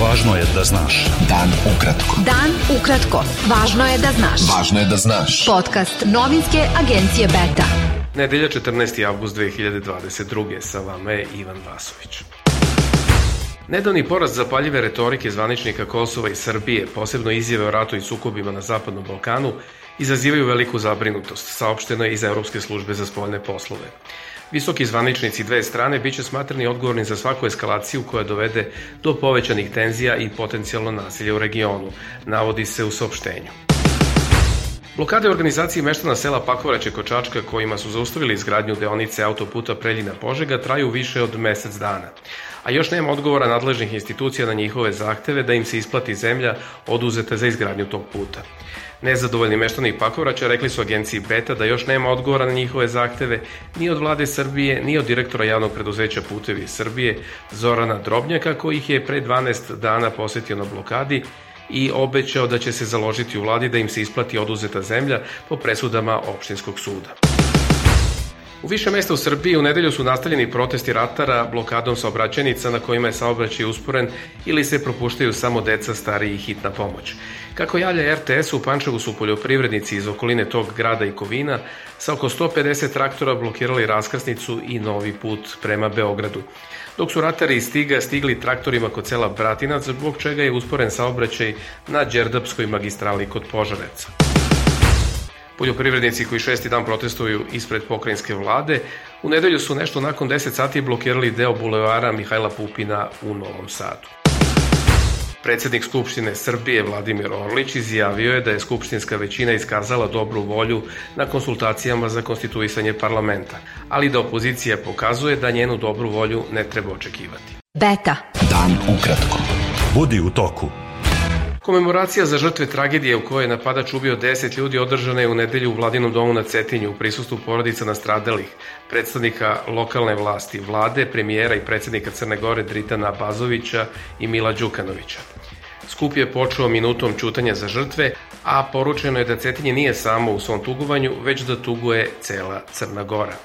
Važno je da znaš. Dan ukratko. Dan ukratko. Važno je da znaš. Važno je da znaš. Podcast novinske agencije Beta. Nedelja 14. avgust 2022. Sa vama je Ivan Vasović. Nedavni porast zapaljive retorike zvaničnika Kosova i Srbije, posebno izjave o ratu i sukobima na Zapadnom Balkanu, izazivaju veliku zabrinutost, saopšteno je iz Europske službe za spoljne poslove. Visoki zvaničnici dve strane biće smatrani odgovorni za svaku eskalaciju koja dovede do povećanih tenzija i potencijalno nasilja u regionu, navodi se u saopštenju. Blokade organizacije meštana sela Pakovraće Kočačka kojima su zaustavili izgradnju deonice autoputa Preljina-Požega traju više od mesec dana, a još nema odgovora nadležnih institucija na njihove zahteve da im se isplati zemlja oduzeta za izgradnju tog puta. Nezadovoljni meštani Pakovraća rekli su agenciji Beta da još nema odgovora na njihove zahteve ni od vlade Srbije, ni od direktora javnog preduzeća Putevi Srbije Zorana Drobnjaka koji ih je pre 12 dana posetio na blokadi i obećao da će se založiti u vladi da im se isplati oduzeta zemlja po presudama opštinskog suda. U više mesta u Srbiji u nedelju su nastavljeni protesti ratara blokadom saobraćenica na kojima je saobraćaj usporen ili se propuštaju samo deca, stari i hitna pomoć. Kako javlja RTS, u Pančevu su poljoprivrednici iz okoline tog grada i Kovina sa oko 150 traktora blokirali raskrsnicu i novi put prema Beogradu. Dok su ratari iz Stiga stigli traktorima kod sela Bratinac, zbog čega je usporen saobraćaj na Đerdapskoj magistrali kod Požareca. Poljoprivrednici koji šesti dan protestuju ispred pokrajinske vlade, u nedelju su nešto nakon 10 sati blokirali deo bulevara Mihajla Pupina u Novom Sadu. Predsednik Skupštine Srbije Vladimir Orlić izjavio je da je skupštinska većina iskazala dobru volju na konsultacijama za konstituisanje parlamenta, ali da opozicija pokazuje da njenu dobru volju ne treba očekivati. Beta. Dan ukratko. Budi u toku. Komemoracija za žrtve tragedije u kojoj je napadač ubio 10 ljudi održana je u nedelju u Vladinom domu na Cetinju u prisustvu porodica nastradalih, predstavnika lokalne vlasti, vlade, premijera i predsednika Crne Gore Dritana Bazovića i Mila Đukanovića. Skup je počeo minutom čutanja za žrtve, a poručeno je da Cetinje nije samo u svom tugovanju, već da tuguje cela Crna Gora.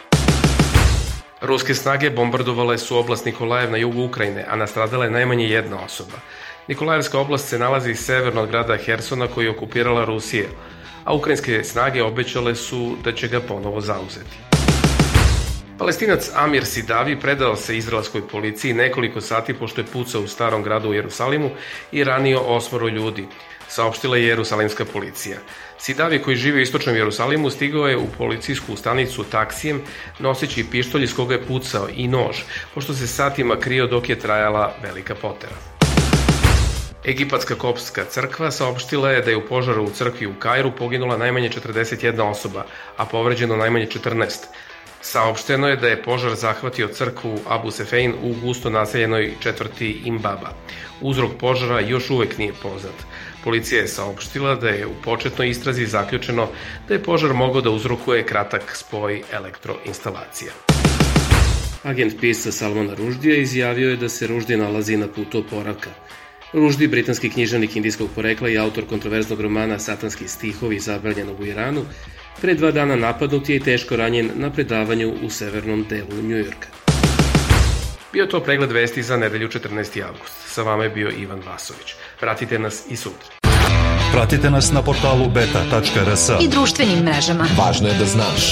Ruske snage bombardovale su oblast Nikolajev na jugu Ukrajine, a nastradala je najmanje jedna osoba. Nikolajevska oblast se nalazi severno od grada Hersona koji je okupirala Rusija, a ukrajinske snage obećale su da će ga ponovo zauzeti. Palestinac Amir Sidavi predao se izraelskoj policiji nekoliko sati pošto je pucao u starom gradu u Jerusalimu i ranio osmoro ljudi, saopštila je Jerusalimska policija. Sidavi koji živi u istočnom Jerusalimu stigao je u policijsku stanicu taksijem noseći pištolj iz koga je pucao i nož, pošto se satima krio dok je trajala velika potera. Egipatska kopska crkva saopštila je da je u požaru u crkvi u Kairu poginula najmanje 41 osoba, a povređeno najmanje 14. Saopšteno je da je požar zahvatio crkvu Abu Sefein u gusto naseljenoj četvrti Imbaba. Uzrok požara još uvek nije poznat. Policija je saopštila da je u početnoj istrazi zaključeno da je požar mogao da uzrokuje kratak spoj elektroinstalacija. Agent pisa Salmana Ruždija izjavio je da se Ruždija nalazi na putu oporavka. Ruždi, britanski književnik indijskog porekla i autor kontroverznog romana Satanski stihovi zabranjenog u Iranu, pre dva dana napadnut je i teško ranjen na predavanju u severnom delu Njujorka. Bio to pregled vesti za nedelju 14. avgust. Sa vama je bio Ivan Vasović. Pratite nas i sutra. Pratite nas na portalu beta.rs I društvenim mrežama. Važno je da znaš.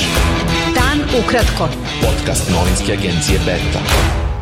Dan ukratko. Podcast novinske agencije Beta.